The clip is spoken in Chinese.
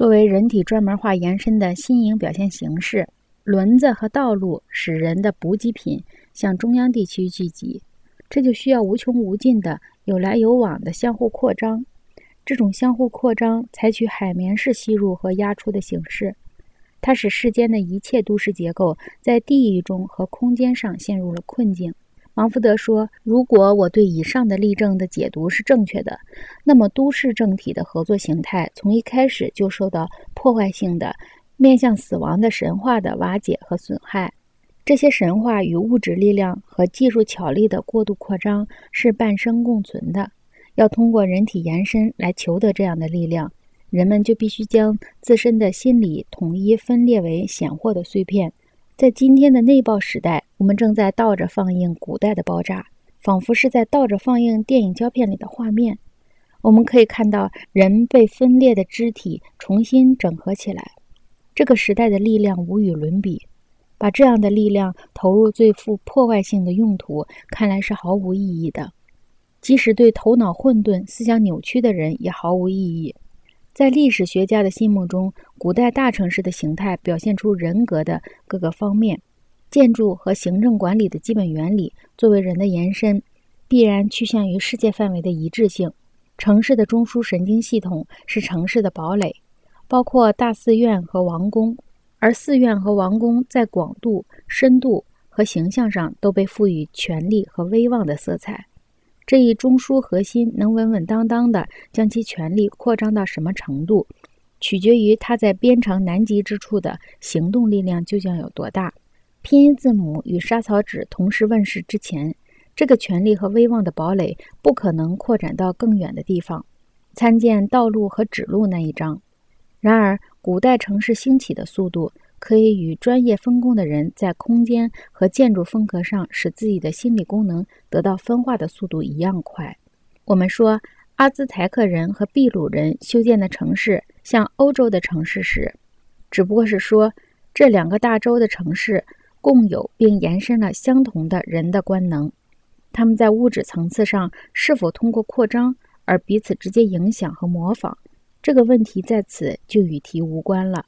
作为人体专门化延伸的新颖表现形式，轮子和道路使人的补给品向中央地区聚集，这就需要无穷无尽的有来有往的相互扩张。这种相互扩张采取海绵式吸入和压出的形式，它使世间的一切都市结构在地域中和空间上陷入了困境。王福德说：“如果我对以上的例证的解读是正确的，那么都市政体的合作形态从一开始就受到破坏性的、面向死亡的神话的瓦解和损害。这些神话与物质力量和技术巧力的过度扩张是半生共存的。要通过人体延伸来求得这样的力量，人们就必须将自身的心理统一分裂为显货的碎片。”在今天的内爆时代，我们正在倒着放映古代的爆炸，仿佛是在倒着放映电影胶片里的画面。我们可以看到人被分裂的肢体重新整合起来。这个时代的力量无与伦比，把这样的力量投入最富破坏性的用途，看来是毫无意义的。即使对头脑混沌、思想扭曲的人也毫无意义。在历史学家的心目中，古代大城市的形态表现出人格的各个方面。建筑和行政管理的基本原理作为人的延伸，必然趋向于世界范围的一致性。城市的中枢神经系统是城市的堡垒，包括大寺院和王宫，而寺院和王宫在广度、深度和形象上都被赋予权力和威望的色彩。这一中枢核心能稳稳当当地将其权力扩张到什么程度，取决于它在边城南极之处的行动力量究竟有多大。拼音字母与沙草纸同时问世之前，这个权力和威望的堡垒不可能扩展到更远的地方。参见道路和指路那一章。然而，古代城市兴起的速度。可以与专业分工的人在空间和建筑风格上使自己的心理功能得到分化的速度一样快。我们说阿兹台克人和秘鲁人修建的城市像欧洲的城市时，只不过是说这两个大洲的城市共有并延伸了相同的人的官能。他们在物质层次上是否通过扩张而彼此直接影响和模仿，这个问题在此就与题无关了。